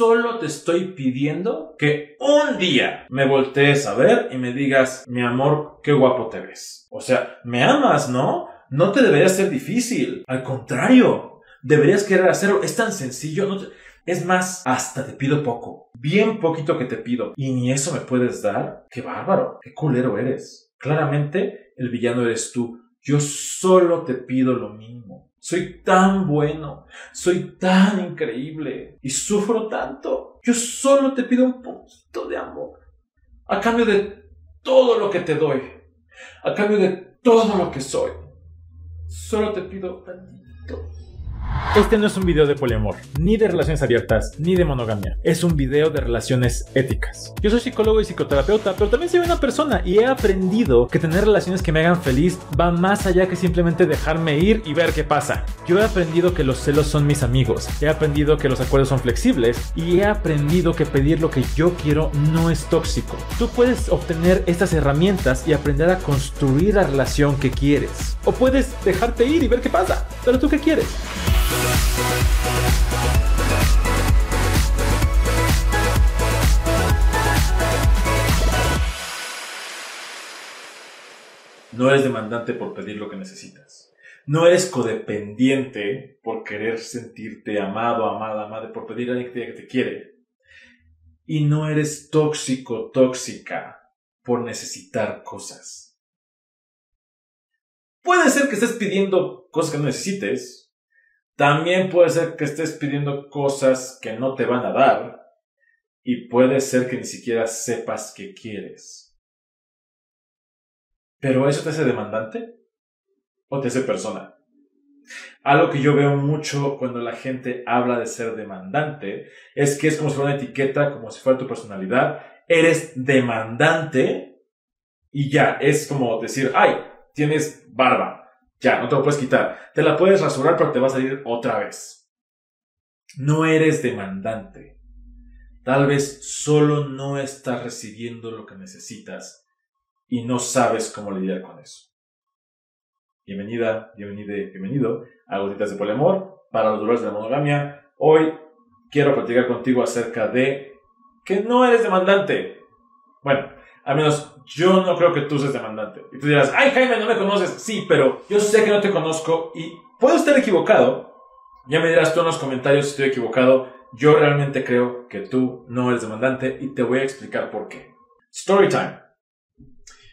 solo te estoy pidiendo que un día me voltees a ver y me digas, mi amor, qué guapo te ves. O sea, me amas, ¿no? No te debería ser difícil. Al contrario, deberías querer hacerlo. Es tan sencillo. No Es más, hasta te pido poco. Bien poquito que te pido. Y ni eso me puedes dar. Qué bárbaro. Qué culero eres. Claramente, el villano eres tú. Yo solo te pido lo mismo. Soy tan bueno, soy tan increíble y sufro tanto. Yo solo te pido un poquito de amor. A cambio de todo lo que te doy. A cambio de todo lo que soy. Solo te pido tantito. Este no es un video de poliamor, ni de relaciones abiertas, ni de monogamia. Es un video de relaciones éticas. Yo soy psicólogo y psicoterapeuta, pero también soy una persona y he aprendido que tener relaciones que me hagan feliz va más allá que simplemente dejarme ir y ver qué pasa. Yo he aprendido que los celos son mis amigos, he aprendido que los acuerdos son flexibles y he aprendido que pedir lo que yo quiero no es tóxico. Tú puedes obtener estas herramientas y aprender a construir la relación que quieres. O puedes dejarte ir y ver qué pasa. Pero tú qué quieres? No eres demandante por pedir lo que necesitas. No eres codependiente por querer sentirte amado, amada, amada, por pedir a alguien que te quiere. Y no eres tóxico, tóxica por necesitar cosas. Puede ser que estés pidiendo cosas que no necesites. También puede ser que estés pidiendo cosas que no te van a dar. Y puede ser que ni siquiera sepas que quieres. Pero ¿eso te hace demandante? ¿O te hace persona? Algo que yo veo mucho cuando la gente habla de ser demandante es que es como si fuera una etiqueta, como si fuera tu personalidad. Eres demandante y ya, es como decir, ay, tienes barba, ya, no te lo puedes quitar. Te la puedes rasurar, pero te va a salir otra vez. No eres demandante. Tal vez solo no estás recibiendo lo que necesitas y no sabes cómo lidiar con eso. Bienvenida, bienvenida, bienvenido a Gotitas de Poliamor para los dolores de la monogamia. Hoy quiero platicar contigo acerca de que no eres demandante. Bueno, al menos yo no creo que tú seas demandante. Y tú dirás, ay Jaime, no me conoces. Sí, pero yo sé que no te conozco y puedo estar equivocado. Ya me dirás tú en los comentarios si estoy equivocado. Yo realmente creo que tú no eres demandante y te voy a explicar por qué. Story time.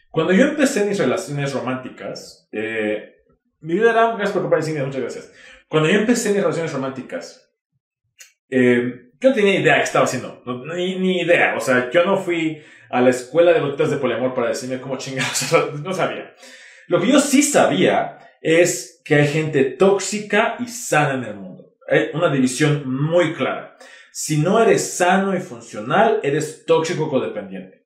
Cuando yo empecé mis relaciones románticas, eh, mi vida era, gracias por compartir, muchas gracias. Cuando yo empecé mis relaciones románticas, eh, yo no tenía idea de qué estaba haciendo, ni, ni, idea, o sea, yo no fui a la escuela de botitas de poliamor para decirme cómo chingados, no sabía. Lo que yo sí sabía es que hay gente tóxica y sana en el mundo. Hay una división muy clara. Si no eres sano y funcional, eres tóxico codependiente.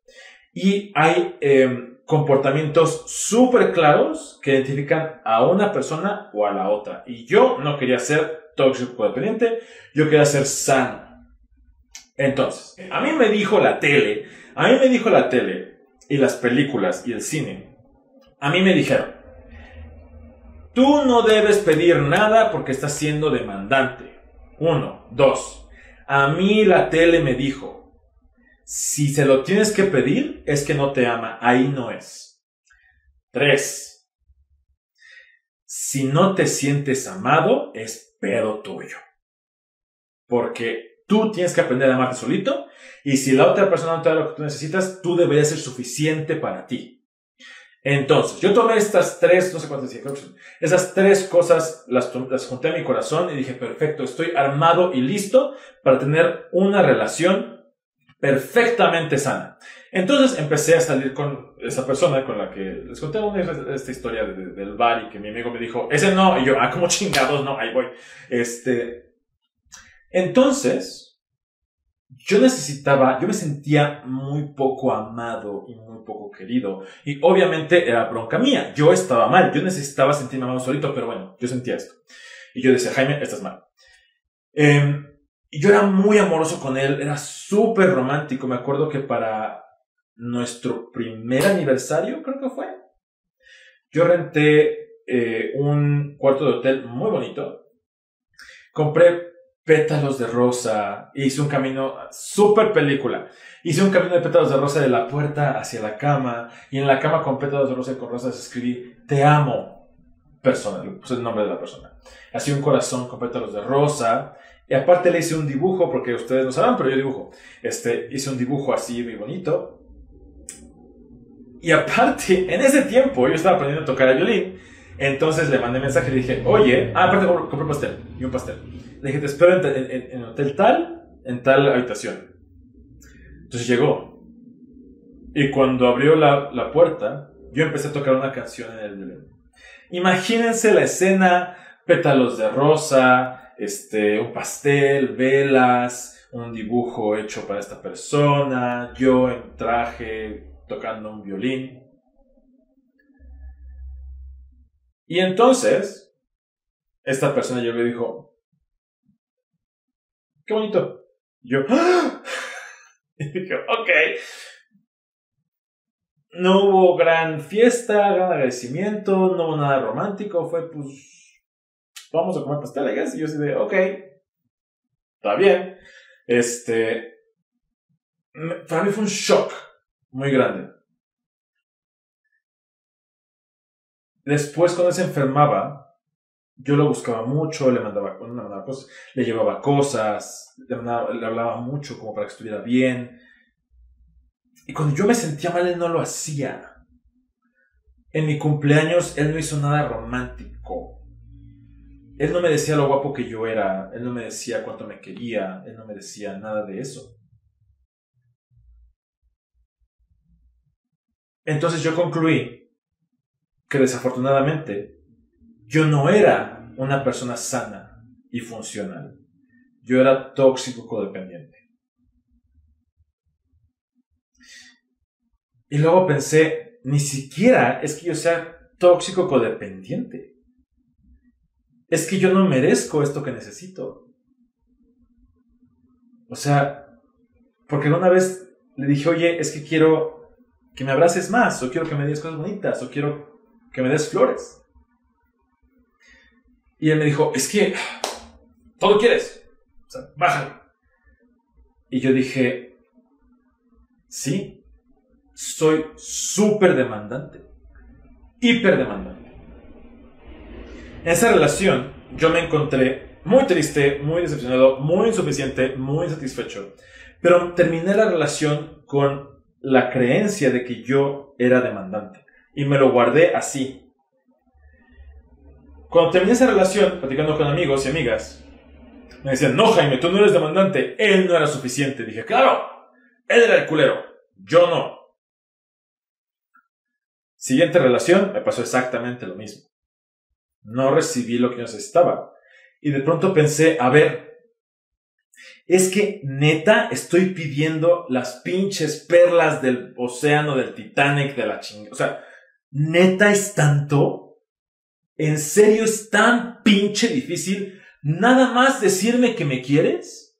Y hay eh, comportamientos súper claros que identifican a una persona o a la otra. Y yo no quería ser tóxico codependiente, yo quería ser sano. Entonces, a mí me dijo la tele, a mí me dijo la tele y las películas y el cine, a mí me dijeron, tú no debes pedir nada porque estás siendo demandante. Uno, dos, a mí la tele me dijo, si se lo tienes que pedir, es que no te ama. Ahí no es. Tres. Si no te sientes amado, es pedo tuyo. Porque tú tienes que aprender a amarte solito. Y si la otra persona no te da lo que tú necesitas, tú deberías ser suficiente para ti. Entonces, yo tomé estas tres, no sé cuántas dije, esas tres cosas las, las junté a mi corazón y dije, perfecto, estoy armado y listo para tener una relación perfectamente sana. Entonces empecé a salir con esa persona con la que les conté esta historia del bar y que mi amigo me dijo, ese no, y yo, ah, como chingados, no, ahí voy. Este, entonces, yo necesitaba, yo me sentía muy poco amado y muy poco querido. Y obviamente era bronca mía, yo estaba mal, yo necesitaba sentirme amado solito, pero bueno, yo sentía esto. Y yo decía, Jaime, estás mal. Eh, y yo era muy amoroso con él, era súper romántico. Me acuerdo que para nuestro primer aniversario, creo que fue, yo renté eh, un cuarto de hotel muy bonito. Compré pétalos de rosa. Hice un camino, súper película. Hice un camino de pétalos de rosa de la puerta hacia la cama. Y en la cama con pétalos de rosa y con rosas escribí, te amo, persona. Le puse el nombre de la persona. Hacía un corazón con pétalos de rosa. Y aparte le hice un dibujo, porque ustedes no saben, pero yo dibujo. Este, hice un dibujo así muy bonito. Y aparte, en ese tiempo yo estaba aprendiendo a tocar el violín. Entonces le mandé mensaje y le dije, oye, ah, aparte compré pastel y un pastel. Le dije, te espero en, en, hotel tal, en tal habitación. Entonces llegó. Y cuando abrió la, la puerta, yo empecé a tocar una canción en el violín. Imagínense la escena, pétalos de rosa, este, un pastel, velas, un dibujo hecho para esta persona, yo en traje, tocando un violín. Y entonces, esta persona yo le dijo, qué bonito. Yo, ¡Ah! dije, ok. No hubo gran fiesta, gran agradecimiento, no hubo nada romántico, fue pues, vamos a comer pastel, Y yo así de, ok, está bien. Este, para mí fue un shock muy grande. Después, cuando se enfermaba, yo lo buscaba mucho, le mandaba, cosas, le llevaba cosas, le, le, hablaba mucho como para que estuviera bien. Y cuando yo me sentía mal, él no lo hacía. En mi cumpleaños, él no hizo nada romántico. Él no me decía lo guapo que yo era, él no me decía cuánto me quería, él no me decía nada de eso. Entonces yo concluí que desafortunadamente yo no era una persona sana y funcional. Yo era tóxico codependiente. Y luego pensé, ni siquiera es que yo sea tóxico codependiente. Es que yo no merezco esto que necesito. O sea, porque una vez le dije, oye, es que quiero que me abraces más, o quiero que me des cosas bonitas, o quiero que me des flores. Y él me dijo, es que todo quieres. O sea, bájale. Y yo dije, sí, soy súper demandante. Hiper demandante. En esa relación yo me encontré muy triste, muy decepcionado, muy insuficiente, muy insatisfecho. Pero terminé la relación con la creencia de que yo era demandante. Y me lo guardé así. Cuando terminé esa relación, platicando con amigos y amigas, me decían, no Jaime, tú no eres demandante, él no era suficiente. Dije, claro, él era el culero, yo no. Siguiente relación, me pasó exactamente lo mismo. No recibí lo que necesitaba. Y de pronto pensé, a ver, es que neta estoy pidiendo las pinches perlas del océano del Titanic de la chingada. O sea, neta es tanto. En serio es tan pinche difícil nada más decirme que me quieres.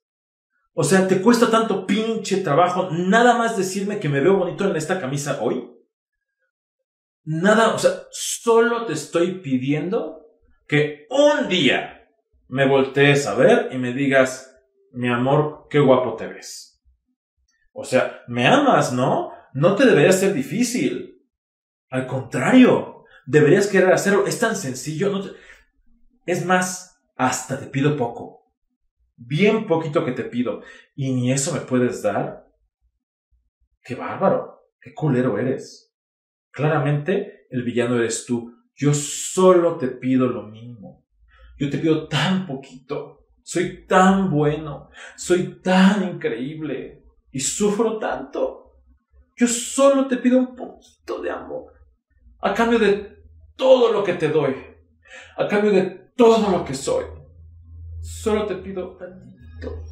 O sea, te cuesta tanto pinche trabajo nada más decirme que me veo bonito en esta camisa hoy. Nada, o sea, solo te estoy pidiendo que un día me voltees a ver y me digas, mi amor, qué guapo te ves. O sea, me amas, ¿no? No te debería ser difícil. Al contrario, deberías querer hacerlo. Es tan sencillo. No Es más, hasta te pido poco. Bien poquito que te pido. Y ni eso me puedes dar. Qué bárbaro. Qué culero eres. Claramente, el villano eres tú. Yo solo te pido lo mismo. Yo te pido tan poquito soy tan bueno, soy tan increíble y sufro tanto. Yo solo te pido un poquito de amor, a cambio de todo lo que te doy, a cambio de todo lo que soy. Solo te pido tantito.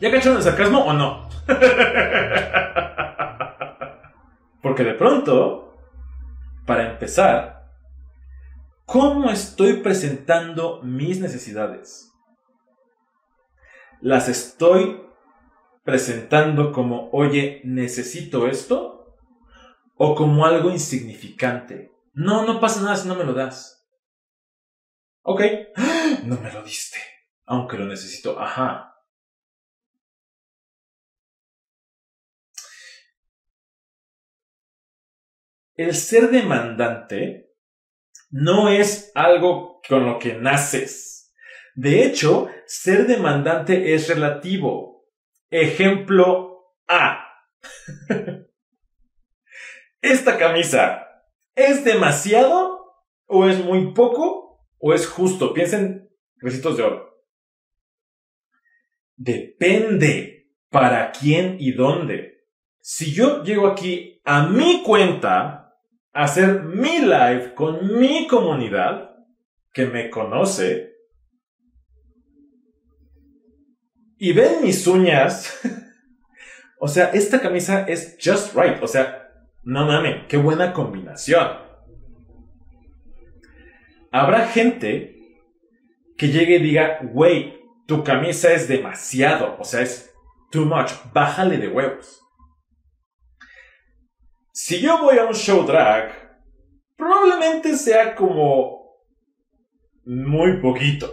¿Ya cacharon el sarcasmo o no? Porque de pronto, para empezar, ¿Cómo estoy presentando mis necesidades? ¿Las estoy presentando como, oye, necesito esto? ¿O como algo insignificante? No, no pasa nada si no me lo das. Ok, no me lo diste. aunque lo necesito. Ajá. El ser demandante no es algo con lo que naces. De hecho, ser demandante es relativo. Ejemplo A. ¿Esta camisa es demasiado o es muy poco o es justo? Piensen recitos de oro. Depende para quién y dónde. Si yo llego aquí a mi cuenta hacer mi live con mi comunidad que me conoce y ven mis uñas. o sea, esta camisa es just right. O sea, no mames, qué buena combinación. Habrá gente que llegue y diga, güey, tu camisa es demasiado. O sea, es too much. Bájale de huevos. Si yo voy a un show drag, probablemente sea como muy poquito.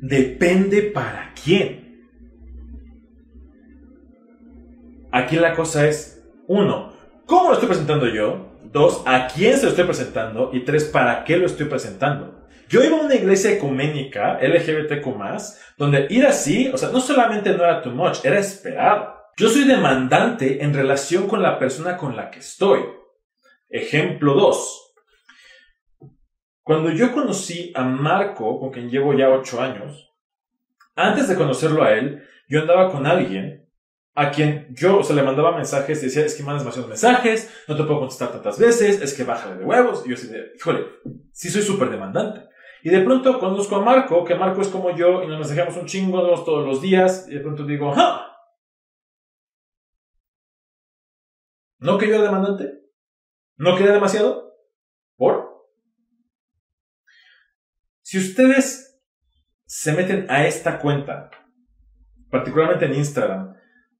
Depende para quién. Aquí la cosa es, uno, ¿cómo lo estoy presentando yo? Dos, ¿a quién se lo estoy presentando? Y tres, ¿para qué lo estoy presentando? Yo iba a una iglesia ecuménica, LGBTQ+, donde ir así, o sea, no solamente no era too much, era esperado. Yo soy demandante en relación con la persona con la que estoy. Ejemplo 2. Cuando yo conocí a Marco, con quien llevo ya 8 años, antes de conocerlo a él, yo andaba con alguien a quien yo, o sea, le mandaba mensajes y decía, es que mandas demasiados mensajes, no te puedo contestar tantas veces, es que bájale de huevos. Y yo así híjole, sí soy súper demandante. Y de pronto conozco a Marco, que Marco es como yo y nos mensajamos un chingo todos los días, y de pronto digo, ¡ah! ¿No que yo demandante? ¿No queda demasiado? ¿Por? Si ustedes se meten a esta cuenta, particularmente en Instagram,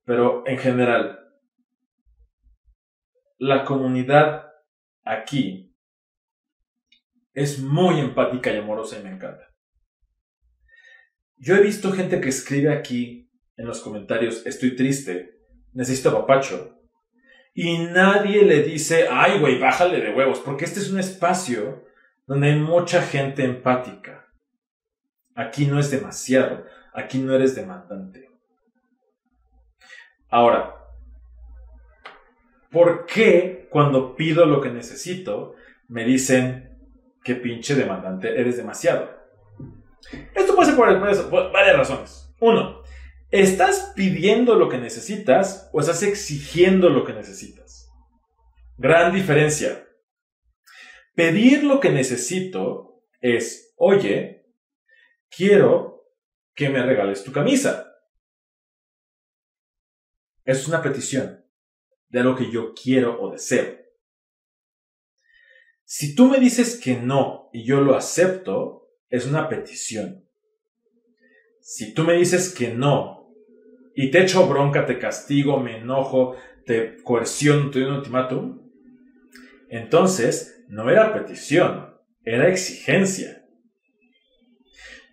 pero en general, la comunidad aquí es muy empática y amorosa y me encanta. Yo he visto gente que escribe aquí en los comentarios, estoy triste, necesito papacho, y nadie le dice, ay, güey, bájale de huevos, porque este es un espacio donde hay mucha gente empática. Aquí no es demasiado, aquí no eres demandante. Ahora, ¿por qué cuando pido lo que necesito me dicen que pinche demandante eres demasiado? Esto puede ser por varias razones. Uno, ¿Estás pidiendo lo que necesitas o estás exigiendo lo que necesitas? Gran diferencia. Pedir lo que necesito es, oye, quiero que me regales tu camisa. Es una petición de algo que yo quiero o deseo. Si tú me dices que no y yo lo acepto, es una petición. Si tú me dices que no y te echo bronca, te castigo, me enojo, te coerciono, te doy un ultimátum, entonces no era petición, era exigencia.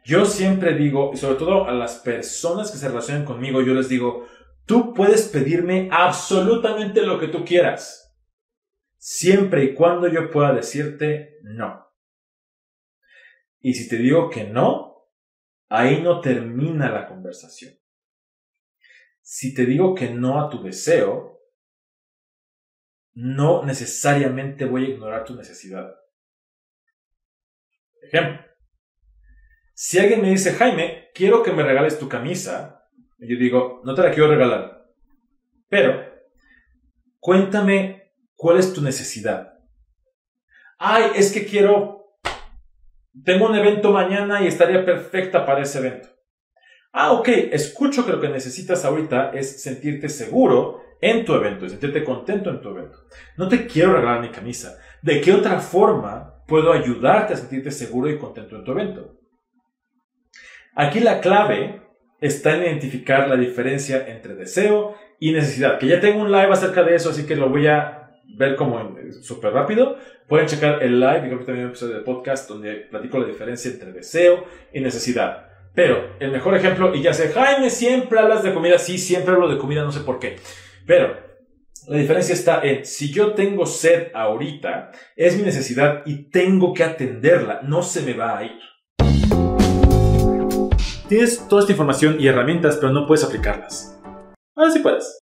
Yo siempre digo, y sobre todo a las personas que se relacionan conmigo, yo les digo, tú puedes pedirme absolutamente lo que tú quieras, siempre y cuando yo pueda decirte no. Y si te digo que no, ahí no termina la conversación. Si te digo que no a tu deseo, no necesariamente voy a ignorar tu necesidad. Ejemplo. Si alguien me dice, Jaime, quiero que me regales tu camisa, yo digo, no te la quiero regalar, pero cuéntame cuál es tu necesidad. Ay, es que quiero, tengo un evento mañana y estaría perfecta para ese evento. Ah, ok, escucho que lo que necesitas ahorita es sentirte seguro en tu evento, sentirte contento en tu evento. No te quiero regalar mi camisa. ¿De qué otra forma puedo ayudarte a sentirte seguro y contento en tu evento? Aquí la clave está en identificar la diferencia entre deseo y necesidad. Que ya tengo un live acerca de eso, así que lo voy a ver como súper rápido, pueden checar el live y creo que también un episodio de podcast donde platico la diferencia entre deseo y necesidad. Pero el mejor ejemplo, y ya sé, Jaime, siempre hablas de comida. Sí, siempre hablo de comida, no sé por qué. Pero la diferencia está en, si yo tengo sed ahorita, es mi necesidad y tengo que atenderla, no se me va a ir. Tienes toda esta información y herramientas, pero no puedes aplicarlas. Ahora sí puedes.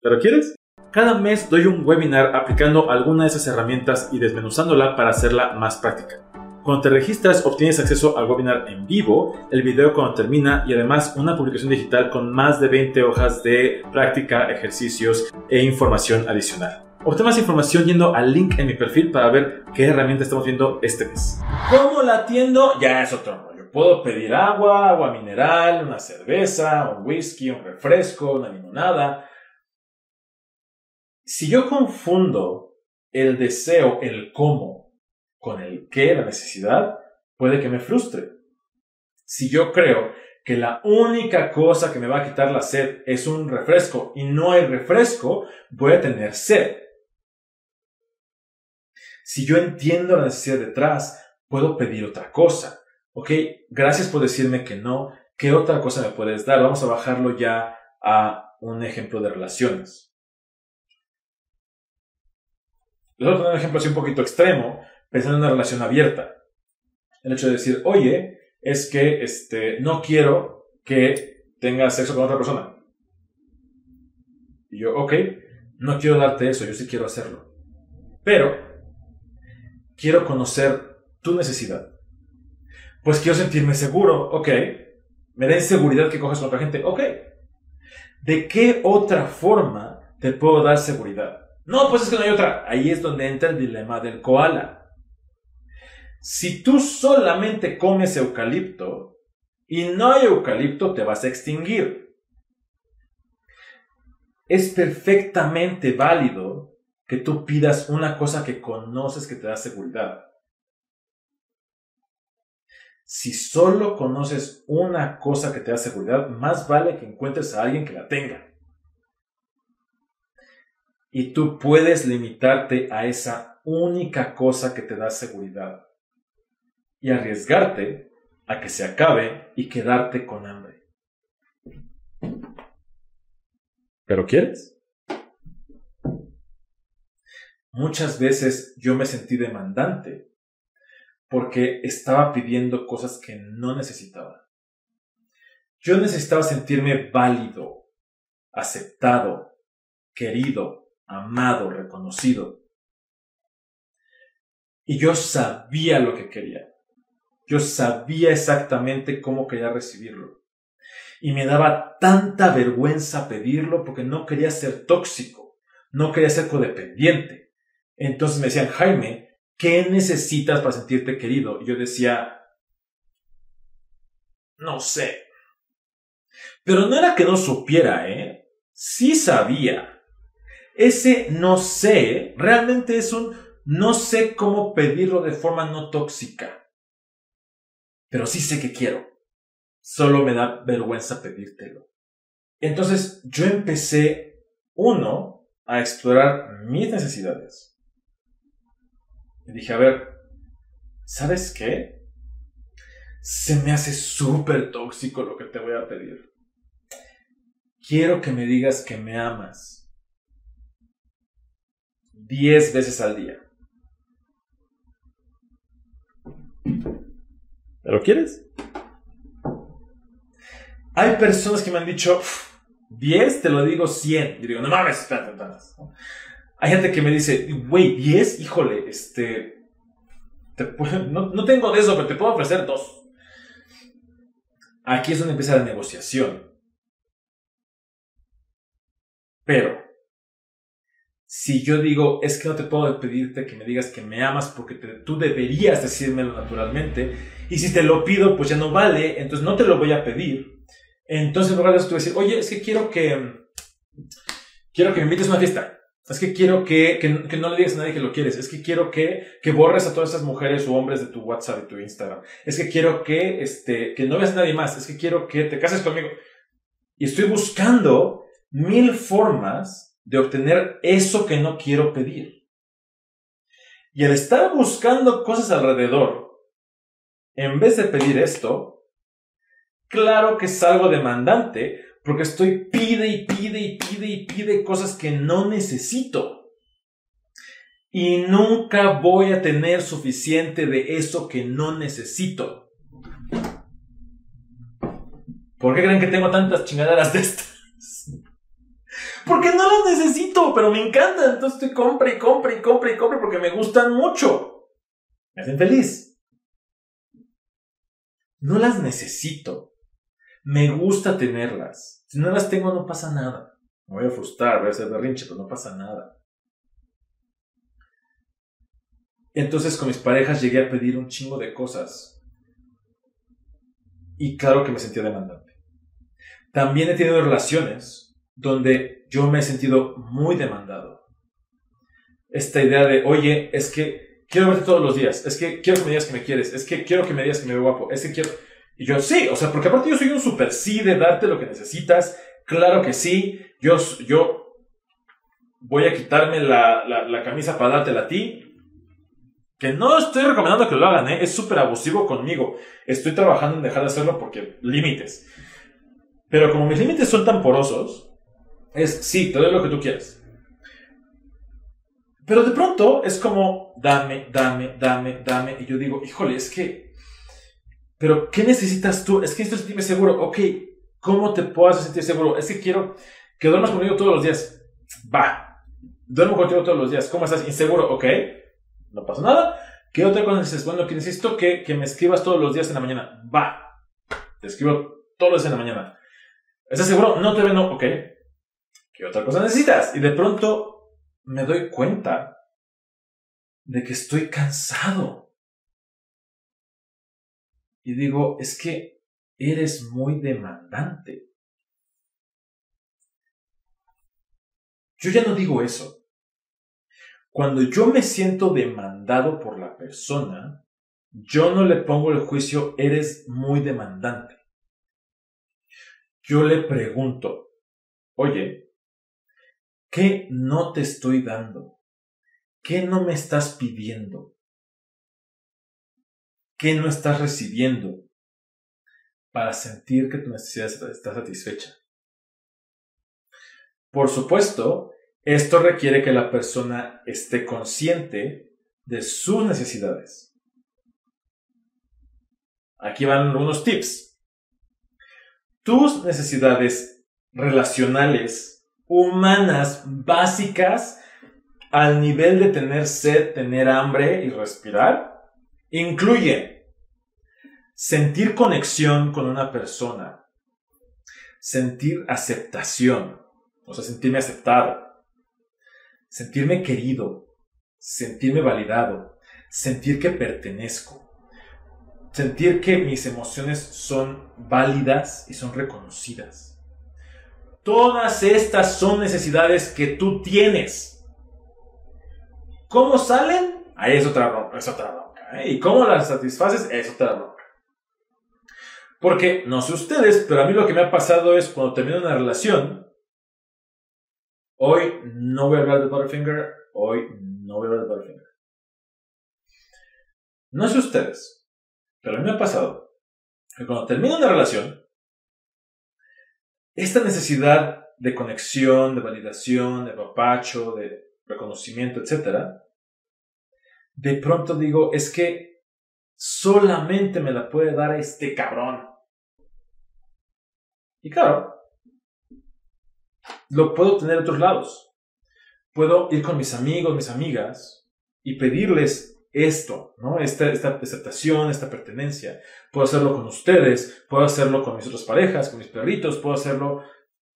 ¿Pero quieres? Cada mes doy un webinar aplicando alguna de esas herramientas y desmenuzándola para hacerla más práctica. Cuando te registras obtienes acceso al webinar en vivo, el video cuando termina y además una publicación digital con más de 20 hojas de práctica, ejercicios e información adicional. Obtén más información yendo al link en mi perfil para ver qué herramienta estamos viendo este mes. ¿Cómo la atiendo? Ya es otro. Puedo pedir agua, agua mineral, una cerveza, un whisky, un refresco, una limonada. Si yo confundo el deseo, el cómo, con el que, la necesidad, puede que me frustre. Si yo creo que la única cosa que me va a quitar la sed es un refresco y no hay refresco, voy a tener sed. Si yo entiendo la necesidad detrás, puedo pedir otra cosa. Ok, gracias por decirme que no. ¿Qué otra cosa me puedes dar? Vamos a bajarlo ya a un ejemplo de relaciones. Les voy a poner un ejemplo así un poquito extremo, pensando en una relación abierta. El hecho de decir, oye, es que este, no quiero que tengas sexo con otra persona. Y yo, ok, no quiero darte eso, yo sí quiero hacerlo. Pero quiero conocer tu necesidad. Pues quiero sentirme seguro, ok. Me da inseguridad que cojas con otra gente, ok. ¿De qué otra forma te puedo dar seguridad? No, pues es que no hay otra. Ahí es donde entra el dilema del koala. Si tú solamente comes eucalipto y no hay eucalipto, te vas a extinguir. Es perfectamente válido que tú pidas una cosa que conoces que te da seguridad. Si solo conoces una cosa que te da seguridad, más vale que encuentres a alguien que la tenga. Y tú puedes limitarte a esa única cosa que te da seguridad y arriesgarte a que se acabe y quedarte con hambre. ¿Pero quieres? Muchas veces yo me sentí demandante porque estaba pidiendo cosas que no necesitaba. Yo necesitaba sentirme válido, aceptado, querido, amado, reconocido. Y yo sabía lo que quería. Yo sabía exactamente cómo quería recibirlo. Y me daba tanta vergüenza pedirlo porque no quería ser tóxico, no quería ser codependiente. Entonces me decían, Jaime, ¿qué necesitas para sentirte querido? Y yo decía, no sé. Pero no era que no supiera, ¿eh? Sí sabía. Ese no sé realmente es un no sé cómo pedirlo de forma no tóxica pero sí sé que quiero. Solo me da vergüenza pedírtelo. Entonces yo empecé, uno, a explorar mis necesidades. Y dije, a ver, ¿sabes qué? Se me hace súper tóxico lo que te voy a pedir. Quiero que me digas que me amas. Diez veces al día. ¿Lo quieres? Hay personas que me han dicho 10, te lo digo 100. Y digo, no mames, espérate. Hay gente que me dice, güey, 10, híjole, este. no, no tengo de eso, pero te puedo ofrecer dos. Aquí es donde empieza la negociación. Pero si yo digo, es que no te puedo pedirte que me digas que me amas porque tú deberías decírmelo naturalmente, y si te lo pido, pues ya no vale, entonces no te lo voy a pedir. Entonces, en lugar de eso, tú decir, oye, es que quiero que, quiero que me invites a una fiesta. Es que quiero que, que, no le digas a nadie que lo quieres. Es que quiero que, que borres a todas esas mujeres o hombres de tu WhatsApp y tu Instagram. Es que quiero que, este, que no veas a nadie más. Es que quiero que te cases conmigo. Y estoy buscando mil formas de obtener eso que no quiero pedir. Y al estar buscando cosas alrededor, en vez de pedir esto, claro que salgo demandante porque estoy pide y pide y pide y pide cosas que no necesito. Y nunca voy a tener suficiente de eso que no necesito. ¿Por qué creen que tengo tantas chingaderas de estas? Porque no las necesito, pero me encantan. Entonces estoy compra y compra y compra y compra porque me gustan mucho. Me hacen feliz. No las necesito. Me gusta tenerlas. Si no las tengo, no pasa nada. Me voy a frustrar, voy a hacer berrinche, pero no pasa nada. Entonces con mis parejas llegué a pedir un chingo de cosas. Y claro que me sentía demandante. También he tenido relaciones donde yo me he sentido muy demandado. Esta idea de, oye, es que quiero verte todos los días, es que quiero que me digas que me quieres, es que quiero que me digas que me veo guapo, es que quiero... Y yo sí, o sea, porque aparte yo soy un super sí de darte lo que necesitas, claro que sí, yo, yo voy a quitarme la, la, camisa para dártela a ti, que no estoy recomendando que lo hagan, ¿eh? es súper abusivo conmigo. Estoy trabajando en dejar de hacerlo porque límites. Pero como mis límites son tan porosos, es sí, te doy lo que tú quieras. Pero de pronto es como, dame, dame, dame, dame. Y yo digo, híjole, es que, pero ¿qué necesitas tú? Es que esto sentirme seguro. Ok, ¿cómo te puedo hacer sentir seguro? Es que quiero que duermas conmigo todos los días. Va, duermo contigo todos los días. ¿Cómo estás? Inseguro, ok no pasa nada. ¿Qué otra cosa necesitas? Bueno, que necesito que, me escribas todos los días en la mañana. Va, te escribo todos los días en la mañana. ¿Estás seguro? No te veo. Ok. ¿Qué otra cosa necesitas? Y de pronto me doy cuenta de que estoy cansado. Y digo, es que eres muy demandante. Yo ya no digo eso. Cuando yo me siento demandado por la persona, yo no le pongo el juicio, eres muy demandante. Yo le pregunto, oye, ¿qué no te estoy dando? ¿Qué no me estás pidiendo? ¿Qué no estás recibiendo para sentir que tu necesidad está satisfecha? Por supuesto, esto requiere que la persona esté consciente de sus necesidades. Aquí van unos tips. Tus necesidades relacionales, humanas, básicas, al nivel de tener sed, tener hambre y respirar, incluyen sentir conexión con una persona, sentir aceptación, o sea, sentirme aceptado, sentirme querido, sentirme validado, sentir que pertenezco, sentir que mis emociones son válidas y son reconocidas. Todas estas son necesidades que tú tienes. ¿Cómo salen? Ahí es otra es otra. Y cómo las satisfaces es otra bronca. Porque no sé ustedes, pero a mí lo que me ha pasado es cuando termino una relación, Hoy no voy a hablar de Butterfinger. Hoy no voy a hablar de Butterfinger. No sé ustedes, pero a mí me ha pasado que cuando termino una relación, esta necesidad de conexión, de validación, de papacho, de reconocimiento, etc., de pronto digo, es que solamente me la puede dar este cabrón. Y claro, lo puedo tener en otros lados. Puedo ir con mis amigos, mis amigas y pedirles esto, ¿no? Esta, esta aceptación, esta pertenencia. Puedo hacerlo con ustedes, puedo hacerlo con mis otras parejas, con mis perritos, puedo hacerlo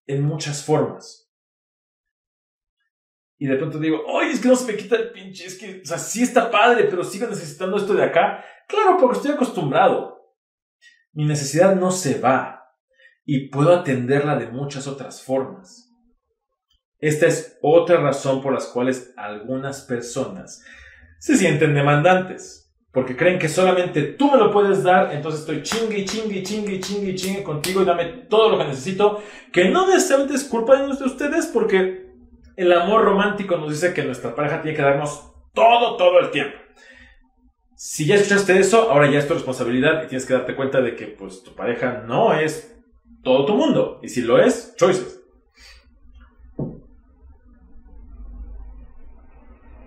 en muchas formas. Y de pronto digo, oye, es que no se me quita el pinche, es que, o sea, sí está padre, pero sigo necesitando esto de acá. Claro, porque estoy acostumbrado. Mi necesidad no se va y puedo atenderla de muchas otras formas. Esta es otra razón por las cuales algunas personas se sienten demandantes, porque creen que solamente tú me lo puedes dar, entonces estoy chingue, chingue, chingue, chingue, chingue contigo y dame todo lo que necesito, que no necesariamente es culpa de ustedes porque El amor romántico nos dice que nuestra pareja tiene que darnos todo, todo el tiempo. Si ya escuchaste eso, ahora ya es tu responsabilidad y tienes que darte cuenta de que pues tu pareja no es todo tu mundo. Y si lo es, choices.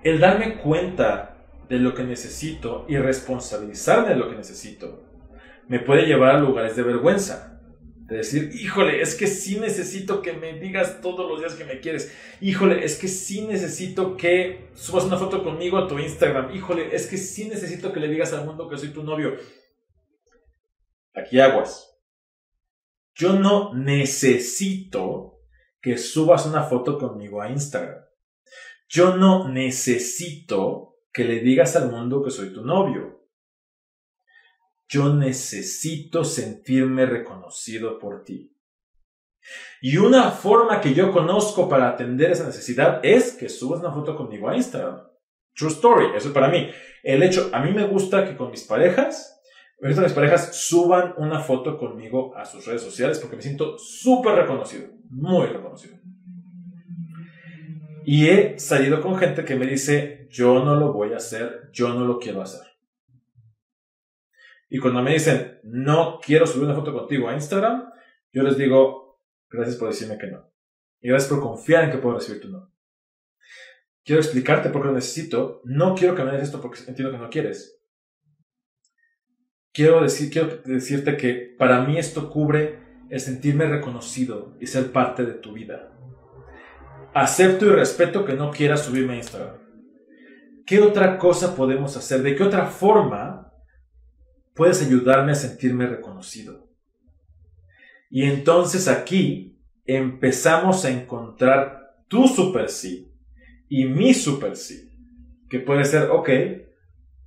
El darme cuenta de lo que necesito y responsabilizarme de lo que necesito me puede llevar a lugares de vergüenza. De decir, híjole, es que sí necesito que me digas todos los días que me quieres. Híjole, es que sí necesito que subas una foto conmigo a tu Instagram. Híjole, es que sí necesito que le digas al mundo que soy tu novio. Aquí aguas. Yo no necesito que subas una foto conmigo a Instagram. Yo no necesito que le digas al mundo que soy tu novio. Yo necesito sentirme reconocido por ti. Y una forma que yo conozco para atender esa necesidad es que subas una foto conmigo a Instagram. True story, eso es para mí. El hecho, a mí me gusta que con mis parejas, que mis parejas suban una foto conmigo a sus redes sociales porque me siento súper reconocido, muy reconocido. Y he salido con gente que me dice, yo no lo voy a hacer, yo no lo quiero hacer. Y cuando me dicen, no quiero subir una foto contigo a Instagram, yo les digo, gracias por decirme que no. Y gracias por confiar en que puedo recibir tu no. Quiero explicarte por qué lo necesito. No quiero que me des esto porque entiendo que no quieres. Quiero, decir, quiero decirte que para mí esto cubre el sentirme reconocido y ser parte de tu vida. Acepto y respeto que no quieras subirme a Instagram. ¿Qué otra cosa podemos hacer? ¿De qué otra forma puedes ayudarme a sentirme reconocido? Y entonces aquí empezamos a encontrar tu super sí y mi super sí. Que puede ser, ok,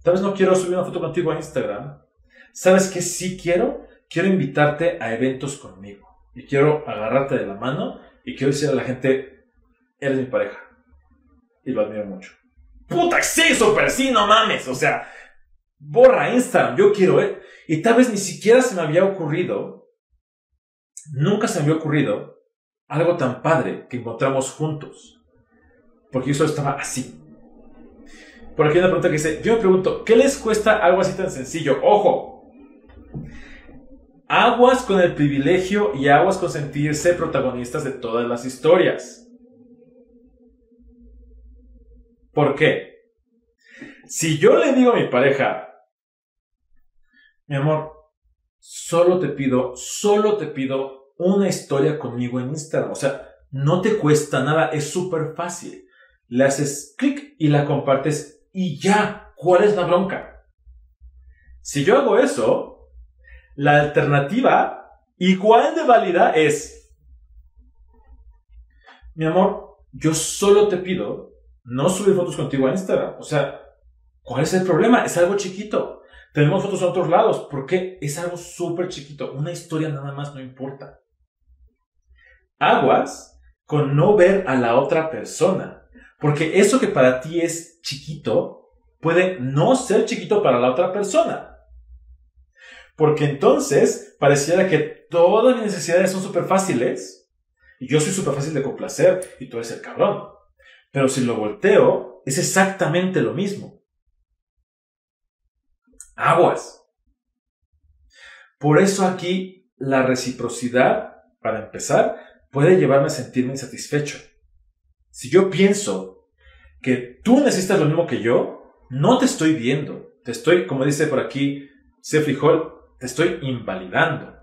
tal vez no quiero subir una foto contigo a Instagram. ¿Sabes qué sí quiero? Quiero invitarte a eventos conmigo. Y quiero agarrarte de la mano y quiero decir a la gente, eres mi pareja. Y lo admiro mucho. Puta, sí, super sí, no mames. O sea, borra Instagram, yo quiero, eh. Y tal vez ni siquiera se me había ocurrido, nunca se me había ocurrido algo tan padre que encontramos juntos. Porque yo solo estaba así. Por aquí hay una pregunta que dice, yo me pregunto, ¿qué les cuesta algo así tan sencillo? Ojo, aguas con el privilegio y aguas con sentirse protagonistas de todas las historias. ¿Por qué? Si yo le digo a mi pareja, mi amor, solo te pido, solo te pido una historia conmigo en Instagram. O sea, no te cuesta nada, es súper fácil. Le haces clic y la compartes y ya, ¿cuál es la bronca? Si yo hago eso, la alternativa igual de válida es, mi amor, yo solo te pido no subir fotos contigo a Instagram. O sea, ¿cuál es el problema? Es algo chiquito. Tenemos en otros lados. ¿Por qué? Es algo súper chiquito. Una historia nada más no importa. Aguas con no ver a la otra persona. Porque eso que para ti es chiquito puede no ser chiquito para la otra persona. Porque entonces pareciera que todas mis necesidades son súper fáciles y yo soy súper fácil de complacer y tú eres el cabrón. Pero si lo volteo, es exactamente lo mismo. Aguas. Por eso aquí la reciprocidad, para empezar, puede llevarme a sentirme insatisfecho. Si yo pienso que tú necesitas lo mismo que yo, no te estoy viendo. Te estoy, como dice por aquí Sefri Hall, te estoy invalidando.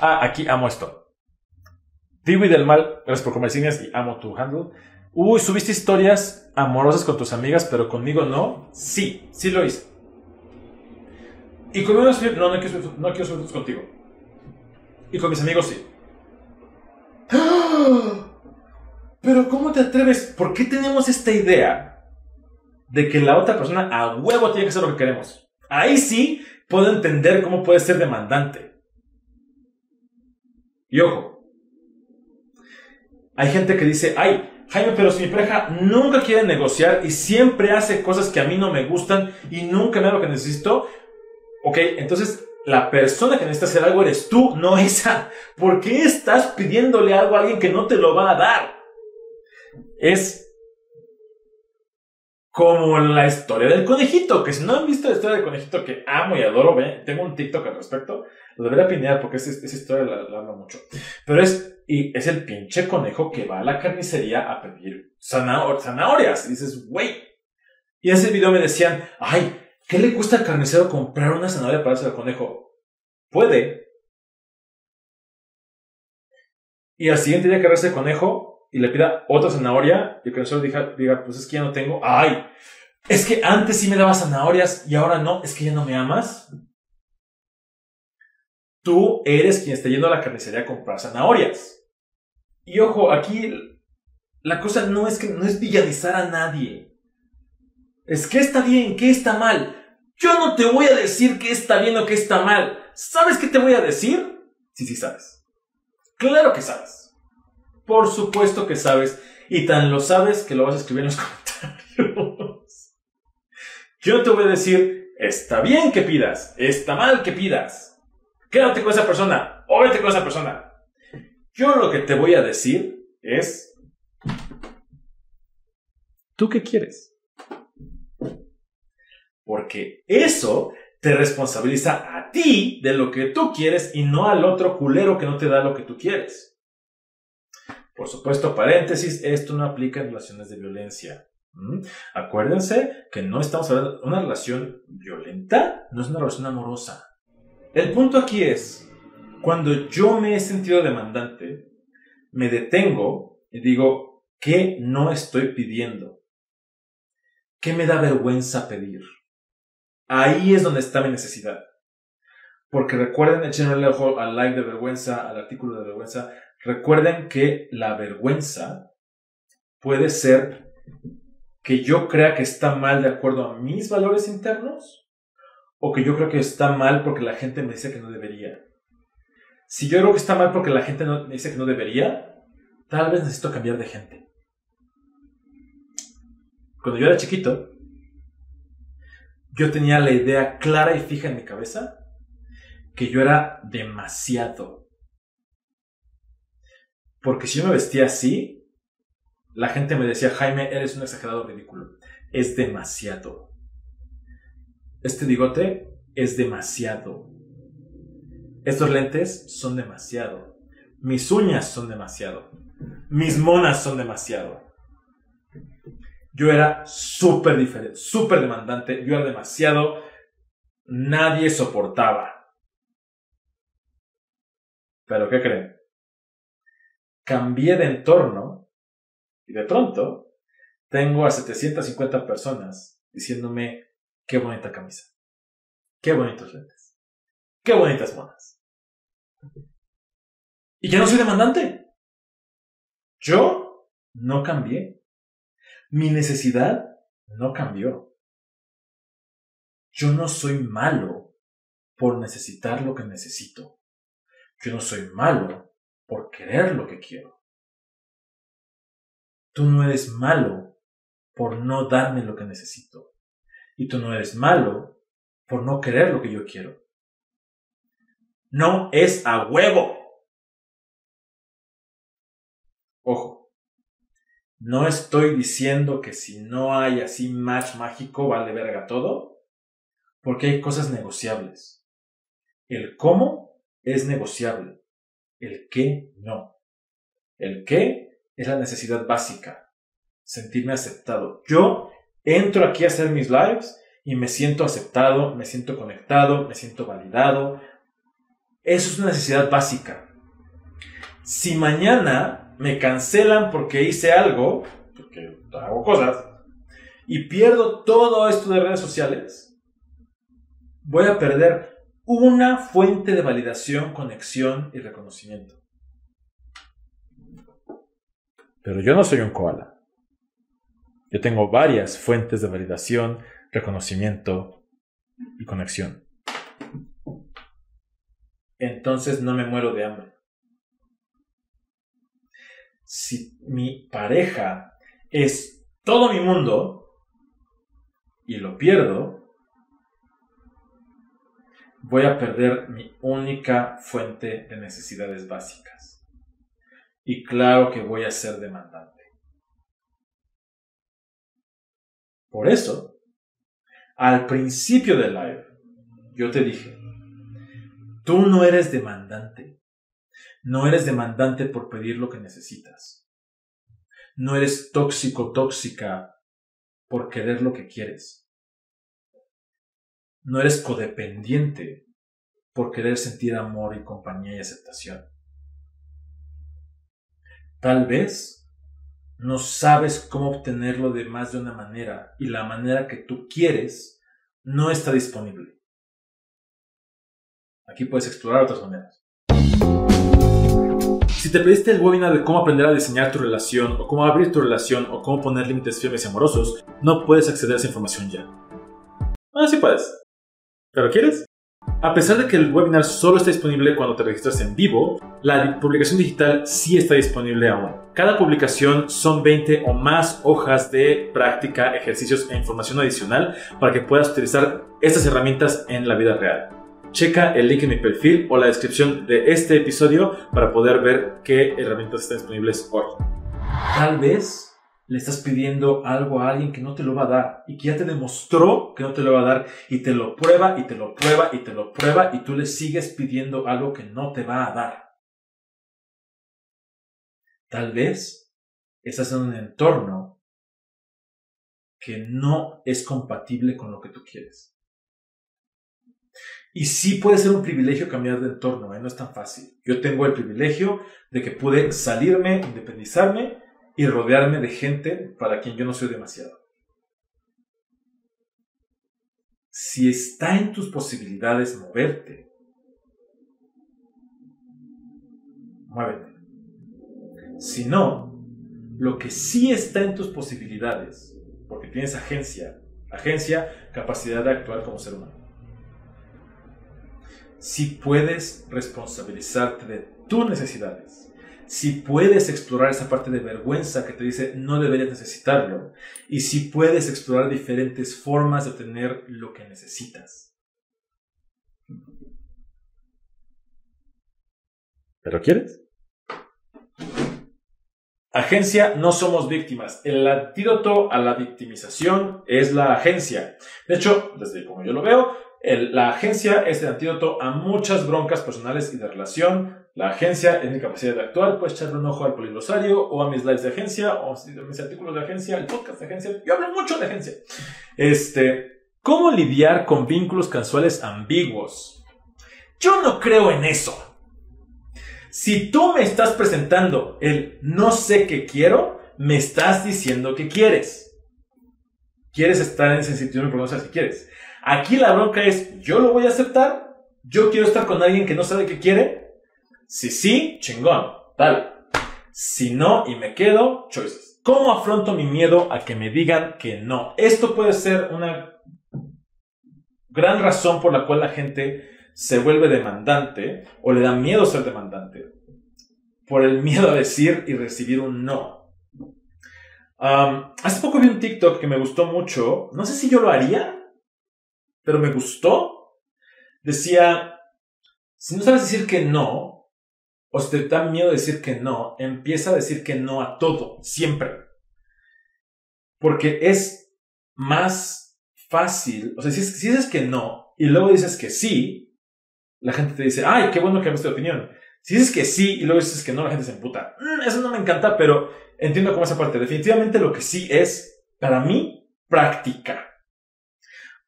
Ah, aquí amo esto. Diwi del Mal, gracias por comer y amo tu handle. Uy, subiste historias amorosas con tus amigas, pero conmigo no. Sí, sí lo hice. Y conmigo no, no, no, quiero, no quiero subir contigo. Y con mis amigos sí. Pero ¿cómo te atreves? ¿Por qué tenemos esta idea de que la otra persona a huevo tiene que hacer lo que queremos? Ahí sí puedo entender cómo puede ser demandante. Y ojo, hay gente que dice, ay, Jaime, pero si mi pareja nunca quiere negociar y siempre hace cosas que a mí no me gustan y nunca me da lo que necesito, ok, entonces la persona que necesita hacer algo eres tú, no esa. ¿Por qué estás pidiéndole algo a alguien que no te lo va a dar? es como la historia del conejito, que si no han visto la historia del conejito que amo y adoro, ¿ve? tengo un TikTok al respecto, lo debería pinear porque esa, historia la, amo mucho. Pero es, y es el pinche conejo que va a la carnicería a pedir zanahorias. Y dices, güey. Y en ese video me decían, ay, ¿qué le cuesta al carnicero comprar una zanahoria para hacer al conejo? Puede. Y al siguiente día que regrese el conejo, y le pida otra zanahoria y el carnicero diga, diga, pues es que ya no tengo. ¡Ay! Es que antes sí me daba zanahorias y ahora no. Es que ya no me amas. Tú eres quien está yendo a la carnicería a comprar zanahorias. Y ojo, aquí la cosa no es que no es villanizar a nadie. Es que está bien, que está mal. Yo no te voy a decir que está bien o que está mal. ¿Sabes qué te voy a decir? Sí, sí sabes. Claro que sabes. Por supuesto que sabes. Y tan lo sabes que lo vas a escribir en los comentarios. Yo te voy a decir, está bien que pidas, está mal que pidas. Quédate con esa persona o vete con esa persona. Yo lo que te voy a decir es, ¿tú qué quieres? Porque eso te responsabiliza a ti de lo que tú quieres y no al otro culero que no te da lo que tú quieres. Por supuesto, paréntesis, esto no aplica en relaciones de violencia. ¿Mm? Acuérdense que no estamos hablando de una relación violenta, no es una relación amorosa. El punto aquí es, cuando yo me he sentido demandante, me detengo y digo, ¿qué no estoy pidiendo? ¿Qué me da vergüenza pedir? Ahí es donde está mi necesidad. Porque recuerden, echen el ojo al like de vergüenza, al artículo de vergüenza, Recuerden que la vergüenza puede ser que yo crea que está mal de acuerdo a mis valores internos o que yo creo que está mal porque la gente me dice que no debería. Si yo creo que está mal porque la gente me dice que no debería, tal vez necesito cambiar de gente. Cuando yo era chiquito, yo tenía la idea clara y fija en mi cabeza que yo era demasiado porque si yo me vestía así, la gente me decía, Jaime, eres un exagerado ridículo. Es demasiado. Este bigote es demasiado. Estos lentes son demasiado. Mis uñas son demasiado. Mis monas son demasiado. Yo era súper diferente, súper demandante. Yo era demasiado. Nadie soportaba. Pero ¿qué creen? cambié de entorno y de pronto tengo a 750 personas diciéndome qué bonita camisa, qué bonitos lentes, qué bonitas monas. Y ya no soy demandante. Yo no cambié. Mi necesidad no cambió. Yo no soy malo por necesitar lo que necesito. Yo no soy malo por querer lo que quiero. Tú no eres malo por no darme lo que necesito. Y tú no eres malo por no querer lo que yo quiero. No es a huevo. Ojo, no estoy diciendo que si no hay así match mágico vale verga todo, porque hay cosas negociables. El cómo es negociable. El qué no. El qué es la necesidad básica. Sentirme aceptado. Yo entro aquí a hacer mis lives y me siento aceptado, me siento conectado, me siento validado. Eso es una necesidad básica. Si mañana me cancelan porque hice algo, porque hago cosas, y pierdo todo esto de redes sociales, voy a perder una fuente de validación, conexión y reconocimiento. Pero yo no soy un koala. Yo tengo varias fuentes de validación, reconocimiento y conexión. Entonces no me muero de hambre. Si mi pareja es todo mi mundo y lo pierdo, voy a perder mi única fuente de necesidades básicas. Y claro que voy a ser demandante. Por eso, al principio del live, yo te dije, tú no eres demandante. No eres demandante por pedir lo que necesitas. No eres tóxico, tóxica por querer lo que quieres. No eres codependiente por querer sentir amor y compañía y aceptación. Tal vez no sabes cómo obtenerlo de más de una manera y la manera que tú quieres no está disponible. Aquí puedes explorar otras maneras. Si te pediste el webinar de cómo aprender a diseñar tu relación, o cómo abrir tu relación, o cómo poner límites firmes y amorosos, no puedes acceder a esa información ya. Ah, sí puedes. ¿Pero quieres? A pesar de que el webinar solo está disponible cuando te registras en vivo, la publicación digital sí está disponible aún. Cada publicación son 20 o más hojas de práctica, ejercicios e información adicional para que puedas utilizar estas herramientas en la vida real. Checa el link en mi perfil o la descripción de este episodio para poder ver qué herramientas están disponibles hoy. Tal vez le estás pidiendo algo a alguien que no te lo va a dar y que ya te demostró que no te lo va a dar y te lo prueba y te lo prueba y te lo prueba y tú le sigues pidiendo algo que no te va a dar. Tal vez estás en un entorno que no es compatible con lo que tú quieres. Y sí puede ser un privilegio cambiar de entorno, ¿eh? no es tan fácil. Yo tengo el privilegio de que pude salirme, independizarme y rodearme de gente para quien yo no soy demasiado. Si está en tus posibilidades moverte, muévete. Si no, lo que sí está en tus posibilidades, porque tienes agencia, agencia, capacidad de actuar como ser humano si puedes responsabilizarte de tus necesidades, si puedes explorar esa parte de vergüenza que te dice no deberías necesitarlo, y si puedes explorar diferentes formas de obtener lo que necesitas. ¿Pero quieres? Agencia, no somos víctimas. El antídoto a la victimización es la agencia. De hecho, desde como yo lo veo, la agencia es el antídoto a muchas broncas personales y de relación. La agencia es mi capacidad de actuar. Puedes echarle un ojo al poliblosario o a mis lives de agencia o a mis artículos de agencia, el podcast de agencia. Yo hablo mucho de agencia. Este, ¿Cómo lidiar con vínculos casuales ambiguos? Yo no creo en eso. Si tú me estás presentando el no sé qué quiero, me estás diciendo que quieres. Quieres estar en ese sitio, no sabes qué quieres. Aquí la bronca es, yo lo voy a aceptar, yo quiero estar con alguien que no sabe qué quiere. Si sí, chingón, dale. Si no y me quedo, choices. ¿Cómo afronto mi miedo a que me digan que no? Esto puede ser una gran razón por la cual la gente se vuelve demandante o le da miedo ser demandante. Por el miedo a decir y recibir un no. hace poco vi un TikTok que me gustó mucho. No sé si yo lo haría, pero me gustó. Decía, si no sabes decir que no, o si te da miedo decir que no, empieza a decir que no a todo, siempre. Porque es más fácil, o sea, si, dices que no y luego dices que sí, la gente te dice, ay, qué bueno que has de opinión. Si dices que sí y luego dices que no, la gente se emputa. Mm, eso no me encanta, pero entiendo cómo esa parte. Definitivamente lo que sí es, para mí, práctica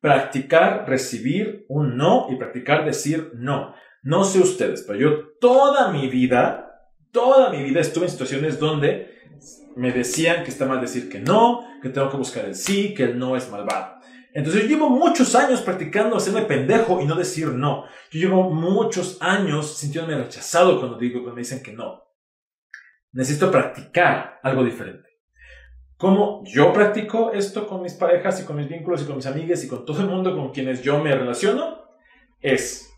practicar recibir un no y practicar decir no. No sé ustedes, pero yo toda mi vida, toda mi vida estuve en situaciones donde me decían que está mal decir que no, que tengo que buscar el sí, que el no es malvado. Entonces yo llevo muchos años practicando hacerme pendejo y no decir no. Yo llevo muchos años sintiéndome rechazado cuando digo, cuando me dicen que no. Necesito practicar algo diferente. ¿Cómo yo practico esto con mis parejas y con mis vínculos y con mis amigas y con todo el mundo con quienes yo me relaciono? Es,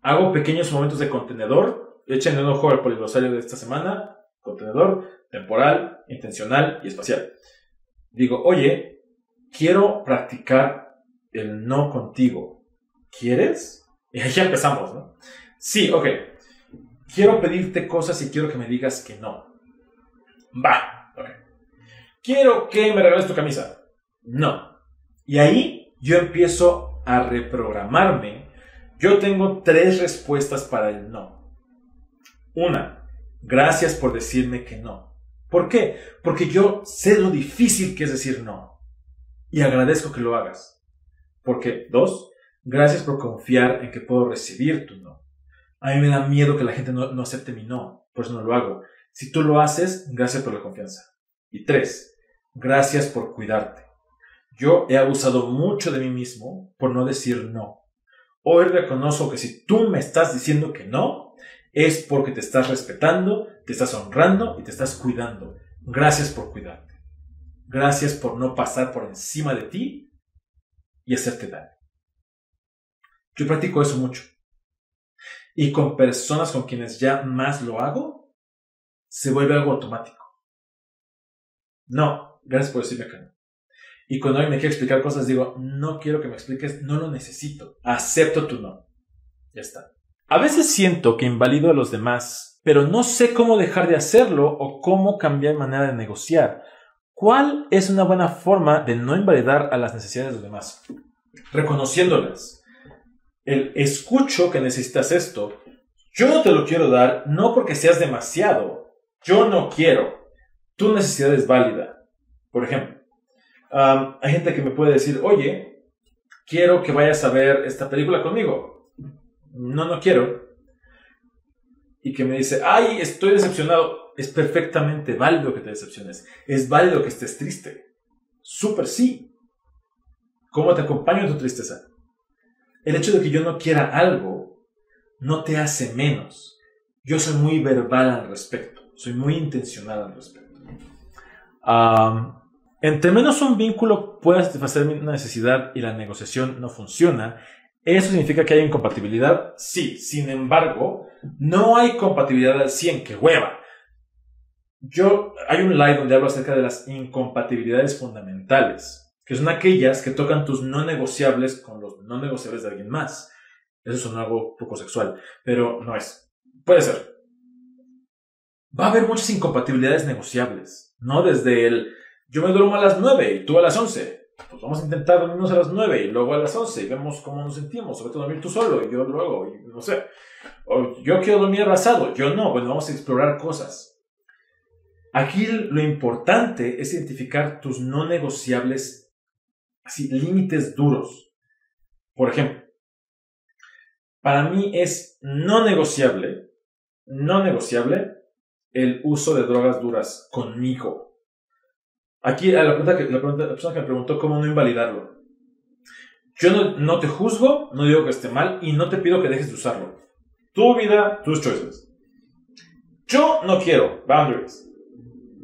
hago pequeños momentos de contenedor, echen un ojo al polibrosario de esta semana, contenedor, temporal, intencional y espacial. Digo, oye, quiero practicar el no contigo. ¿Quieres? Y ahí empezamos, ¿no? Sí, ok. Quiero pedirte cosas y quiero que me digas que no. Va, quiero que me regales tu camisa. No. Y ahí yo empiezo a reprogramarme. Yo tengo tres respuestas para el no. Una, gracias por decirme que no. ¿Por qué? Porque yo sé lo difícil que es decir no. Y agradezco que lo hagas. Porque, dos, gracias por confiar en que puedo recibir tu no. A mí me da miedo que la gente no, no acepte mi no, por eso no lo hago. Si tú lo haces, gracias por la confianza. Y tres, gracias por cuidarte. Yo he abusado mucho de mí mismo por no decir no. Hoy reconozco que si tú me estás diciendo que no, es porque te estás respetando, te estás honrando y te estás cuidando. Gracias por cuidarte. Gracias por no pasar por encima de ti y hacerte daño. Yo practico eso mucho. Y con personas con quienes ya más lo hago, se vuelve algo automático. No, gracias por decirme que no. Y cuando alguien me quiere explicar cosas, digo, no quiero que me expliques, no lo necesito. Acepto tu no. Ya está. A veces siento que invalido a los demás, pero no sé cómo dejar de hacerlo o cómo cambiar manera de negociar. ¿Cuál es una buena forma de no invalidar a las necesidades de los demás? Reconociéndolas. El escucho que necesitas esto. Yo no te lo quiero dar, no porque seas demasiado. Yo no quiero. Tu necesidad es válida. Por ejemplo, hay gente que me puede decir, oye, quiero que vayas a ver esta película conmigo. No, no quiero. Y que me dice, ay, estoy decepcionado. Es perfectamente válido que te decepciones. Es válido que estés triste. Súper sí. ¿Cómo te acompaño en tu tristeza? El hecho de que yo no quiera algo no te hace menos. Yo soy muy verbal al respecto. Soy muy intencional al respecto. Entre menos un vínculo pueda satisfacer mi necesidad y la negociación no funciona, ¿eso significa que hay incompatibilidad? Sí, sin embargo, no hay compatibilidad al 100, que hueva. Yo, hay un live donde hablo acerca de las incompatibilidades fundamentales, que son aquellas que tocan tus no negociables con los no negociables de alguien más. Eso es algo poco sexual, pero no es. Puede ser. Va a haber muchas incompatibilidades negociables, ¿no? Desde el yo me duermo a las 9 y tú a las 11. Pues vamos a intentar dormirnos a las 9 y luego a las 11 y vemos cómo nos sentimos. Sobre todo dormir tú solo y yo luego, y no sé. O yo quiero dormir abrazado, yo no. Bueno, vamos a explorar cosas. Aquí lo importante es identificar tus no negociables, así, límites duros. Por ejemplo, para mí es no negociable, no negociable el uso de drogas duras conmigo. Aquí la, pregunta que, la, persona que me preguntó cómo no invalidarlo. Yo no, no, te juzgo, no digo que esté mal y no te pido que dejes de usarlo. Tu vida, tus choices. Yo no quiero boundaries.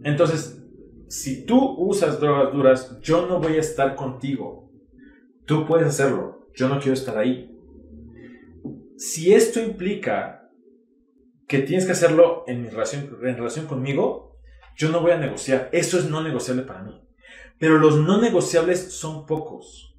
Entonces, si tú usas drogas duras, yo no voy a estar contigo. Tú puedes hacerlo. Yo no quiero estar ahí. Si esto implica que tienes que hacerlo en, mi relación, en relación conmigo, yo no voy a negociar. Eso es no negociable para mí. Pero los no negociables son pocos.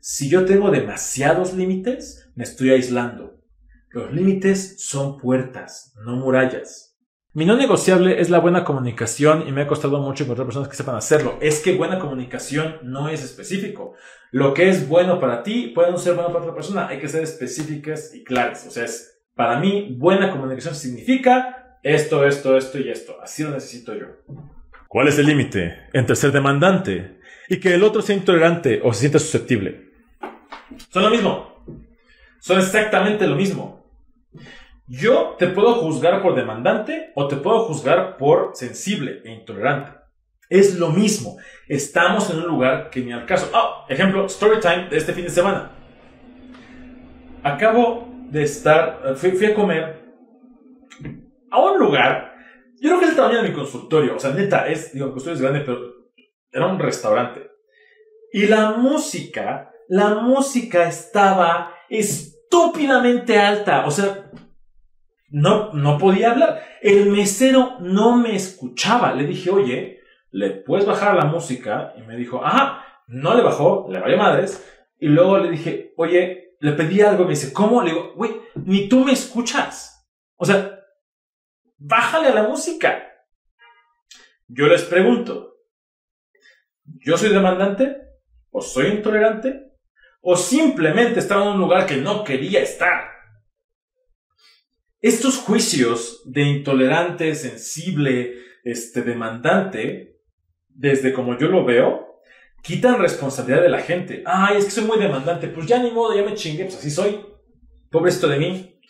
Si yo tengo demasiados límites, me estoy aislando. Los límites son puertas, no murallas. Mi no negociable es la buena comunicación y me ha costado mucho encontrar personas que sepan hacerlo. Es que buena comunicación no es específico. Lo que es bueno para ti puede no ser bueno para otra persona. Hay que ser específicas y claras. O sea, es, para mí, buena comunicación significa esto, esto, esto y esto. Así lo necesito yo. ¿Cuál es el límite entre ser demandante y que el otro sea intolerante o se sienta susceptible? Son lo mismo. Son exactamente lo mismo. Yo te puedo juzgar por demandante o te puedo juzgar por sensible e intolerante. Es lo mismo. Estamos en un lugar que ni al caso. Oh, ejemplo, story time de este fin de semana. Acabo de estar, fui, fui a comer a un lugar. Yo creo que es el tamaño de mi consultorio. O sea, neta, es, digo, el consultorio es grande, pero era un restaurante. Y la música, la música estaba estúpidamente alta. O sea, no, no podía hablar. El mesero no me escuchaba. Le dije, oye, ¿le puedes bajar la música? Y me dijo, ajá, no le bajó, le valió madres. Y luego le dije, oye, le pedí algo. Me dice, ¿cómo? Le digo, güey, ni tú me escuchas. O sea, bájale a la música. Yo les pregunto, ¿yo soy demandante? o soy intolerante, o simplemente estaba en un lugar que no quería estar. Estos juicios de intolerante, sensible, este, demandante, desde como yo lo veo, quitan responsabilidad de la gente. Ay, es que soy muy demandante. Pues ya ni modo, ya me chingué, pues así soy. Pobrecito de mí.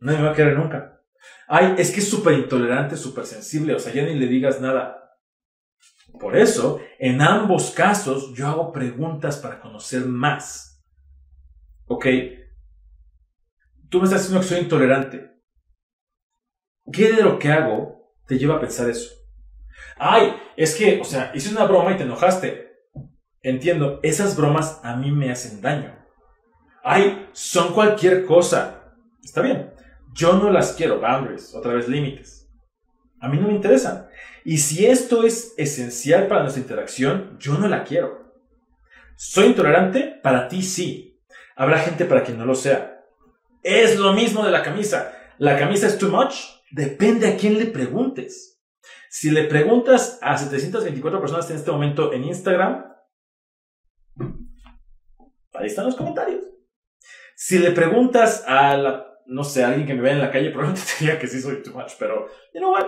Nadie me va a querer nunca. Ay, es que es súper intolerante, súper sensible, o sea, ya ni le digas nada. Por eso, en ambos casos, yo hago preguntas para conocer más. Ok, tú me estás diciendo que soy intolerante. ¿Qué de lo que hago te lleva a pensar eso? Ay, es que, o sea, hice una broma y te enojaste. Entiendo, esas bromas a mí me hacen daño. Ay, son cualquier cosa. Está bien. Yo no las quiero, boundaries, otra vez límites. A mí no me interesan. Y si esto es esencial para nuestra interacción, yo no la quiero. ¿Soy intolerante? Para ti sí. Habrá gente para quien no lo sea. Es lo mismo de la camisa. ¿La camisa es too much? Depende a quién le preguntes. Si le preguntas a 724 personas en este momento en Instagram, ahí están los comentarios. Si le preguntas a la no sé, alguien que me vea en la calle probablemente te diga que sí soy too much, pero, you know what?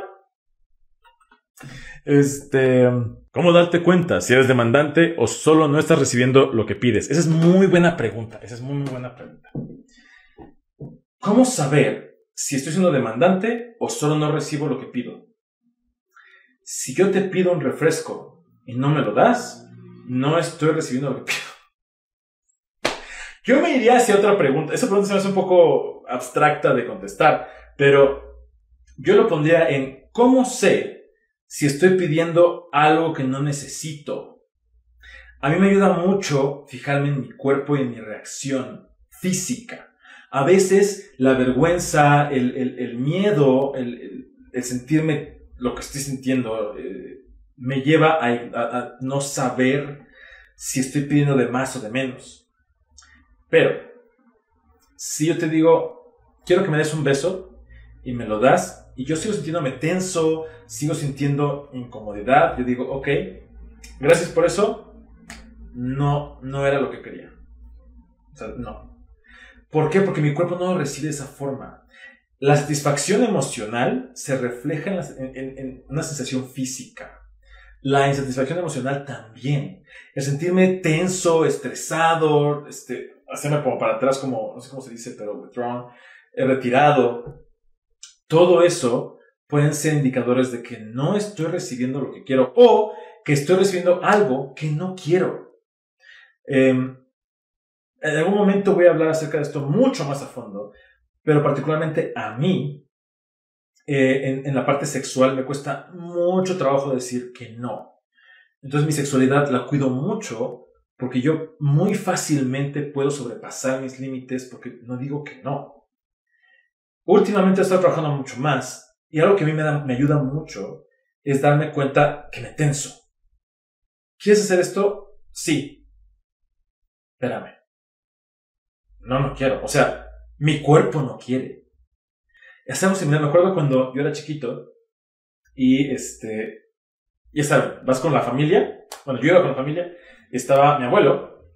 Este, ¿cómo darte cuenta si eres demandante o solo no estás recibiendo lo que pides? Esa es muy buena pregunta, esa es muy, muy buena pregunta. ¿Cómo saber si estoy siendo demandante o solo no recibo lo que pido? Si yo te pido un refresco y no me lo das, no estoy recibiendo lo que pido. Yo me iría hacia otra pregunta. Esa pregunta se me hace un poco abstracta de contestar, pero yo lo pondría en cómo sé si estoy pidiendo algo que no necesito. A mí me ayuda mucho fijarme en mi cuerpo y en mi reacción física. A veces la vergüenza, el, miedo, el, sentirme lo que estoy sintiendo, eh, me lleva a no saber si estoy pidiendo de más o de menos. Pero, si yo te digo, quiero que me des un beso y me lo das y yo sigo sintiéndome tenso, sigo sintiendo incomodidad, yo digo, ok, gracias por eso, no, no era lo que quería. O sea, no. ¿Por qué? Porque mi cuerpo no lo recibe de esa forma. La satisfacción emocional se refleja en, una sensación física. La insatisfacción emocional también. El sentirme tenso, estresado, este, hacerme como para atrás, como, no sé cómo se dice, pero withdrawn, retirado, todo eso pueden ser indicadores de que no estoy recibiendo lo que quiero o que estoy recibiendo algo que no quiero. Em, en algún momento voy a hablar acerca de esto mucho más a fondo, pero particularmente a mí, eh, en, en la parte sexual, me cuesta mucho trabajo decir que no. Entonces mi sexualidad la cuido mucho porque yo muy fácilmente puedo sobrepasar mis límites porque no digo que no. Últimamente estado trabajando mucho más y algo que a mí me, me ayuda mucho es darme cuenta que me tenso. ¿Quieres hacer esto? Sí. Espérame. No, no quiero. O sea, mi cuerpo no quiere. Estamos similar. Me acuerdo cuando yo era chiquito y este, ya saben, vas con la familia. Bueno, yo iba con la familia. Estaba mi abuelo,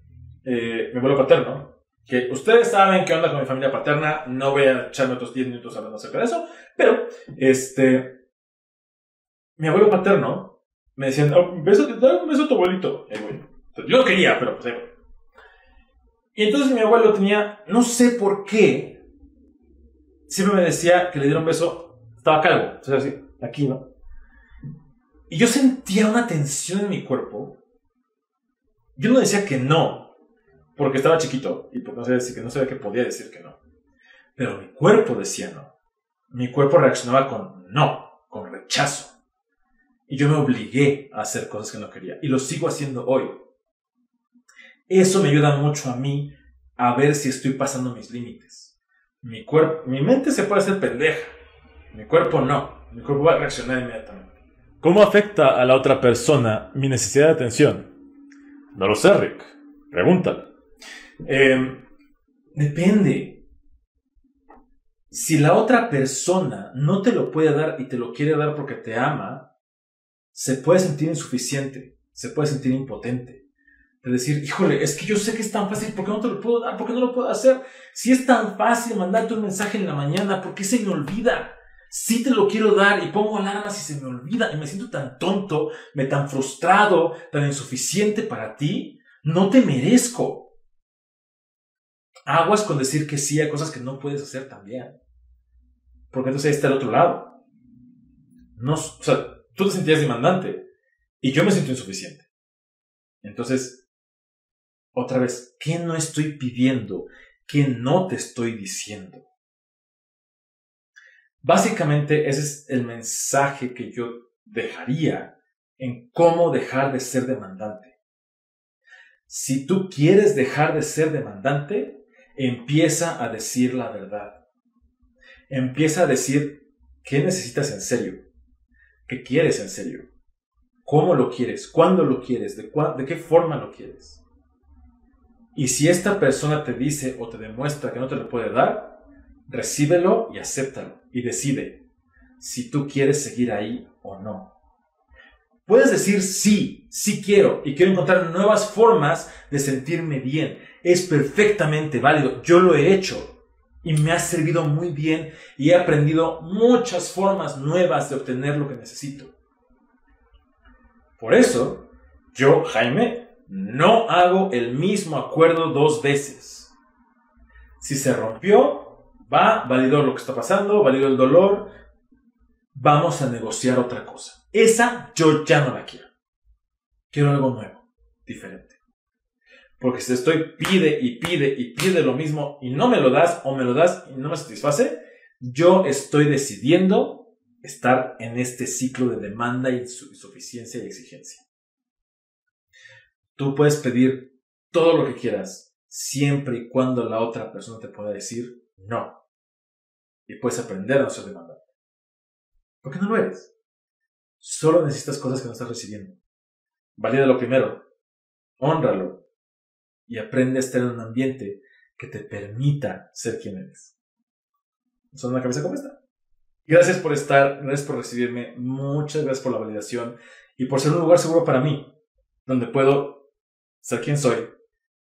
eh, mi abuelo paterno, que ustedes saben qué onda con mi familia paterna, no voy a echarme otros 10 minutos hablando acerca de eso, pero, este, mi abuelo paterno me decían, oh, un beso a tu abuelito. yo lo quería, pero pues Y entonces mi abuelo tenía, no sé por qué, siempre me decía que le diera un beso, estaba calvo, sea, así, aquí, ¿no? Y yo sentía una tensión en mi cuerpo. Yo no decía que no, porque estaba chiquito y porque no sabía decir que no sabía que podía decir que no. Pero mi cuerpo decía no. Mi cuerpo reaccionaba con no, con rechazo. Y yo me obligué a hacer cosas que no quería. Y lo sigo haciendo hoy. Eso me ayuda mucho a mí a ver si estoy pasando mis límites. Mi cuerpo, mi mente se puede hacer pendeja. Mi cuerpo no. Mi cuerpo va a reaccionar inmediatamente. ¿Cómo afecta a la otra persona mi necesidad de atención? No lo sé, Rick. Pregúntale. Em, depende. Si la otra persona no te lo puede dar y te lo quiere dar porque te ama, se puede sentir insuficiente, se puede sentir impotente. de decir, híjole, es que yo sé que es tan fácil, ¿por qué no te lo puedo dar? ¿Por qué no lo puedo hacer? Si es tan fácil mandarte un mensaje en la mañana, ¿por qué se me olvida? Si te lo quiero dar y pongo alarmas y se me olvida y me siento tan tonto, me tan frustrado, tan insuficiente para ti, no te merezco. Aguas con decir que sí a cosas que no puedes hacer también. Porque entonces ahí está el otro lado. No, o sea, tú te sentías demandante y yo me siento insuficiente. Entonces, otra vez, ¿qué no estoy pidiendo? ¿Qué no te estoy diciendo? Básicamente ese es el mensaje que yo dejaría en cómo dejar de ser demandante. Si tú quieres dejar de ser demandante, empieza a decir la verdad. Empieza a decir qué necesitas en serio, qué quieres en serio, cómo lo quieres, cuándo lo quieres, de, de qué forma lo quieres. Y si esta persona te dice o te demuestra que no te lo puede dar, recíbelo y acéptalo y decide si tú quieres seguir ahí o no. Puedes decir sí, sí quiero y quiero encontrar nuevas formas de sentirme bien. Es perfectamente válido. Yo lo he hecho y me ha servido muy bien y he aprendido muchas formas nuevas de obtener lo que necesito. Por eso, yo, Jaime, no hago el mismo acuerdo dos veces. Si se rompió, va, validó lo que está pasando, validó el dolor, vamos a negociar otra cosa. Esa yo ya no la quiero. Quiero algo nuevo, diferente. Porque si estoy pide y pide y pide lo mismo y no me lo das o me lo das y no me satisface, yo estoy decidiendo estar en este ciclo de demanda, insuficiencia y exigencia. Tú puedes pedir todo lo que quieras, siempre y cuando la otra persona te pueda decir no. Y puedes aprender a no ser demandante. ¿Por qué no lo eres? Solo necesitas cosas que no estás recibiendo. Valida lo primero. Honralo. Y aprende a estar en un ambiente que te permita ser quien eres. ¿Son una cabeza como esta? Gracias por estar, gracias por recibirme, muchas gracias por la validación y por ser un lugar seguro para mí, donde puedo ser quien soy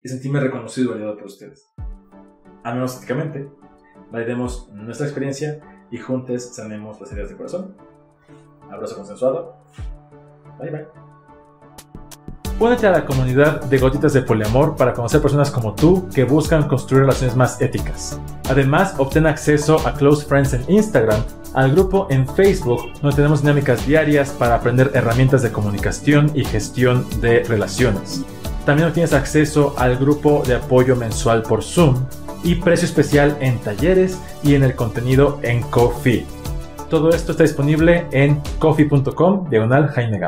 y sentirme reconocido y validado por ustedes. Amemos éticamente, validemos nuestra experiencia y juntos sanemos las ideas de corazón. Abrazo consensuado. Bye bye. Únete a la comunidad de Gotitas de Poliamor para conocer personas como tú que buscan construir relaciones más éticas. Además, obtén acceso a Close Friends en Instagram, al grupo en Facebook, donde tenemos dinámicas diarias para aprender herramientas de comunicación y gestión de relaciones. También obtienes acceso al grupo de apoyo mensual por Zoom y precio especial en talleres y en el contenido en Coffee. Todo esto está disponible en coffee.com diagonal Jaime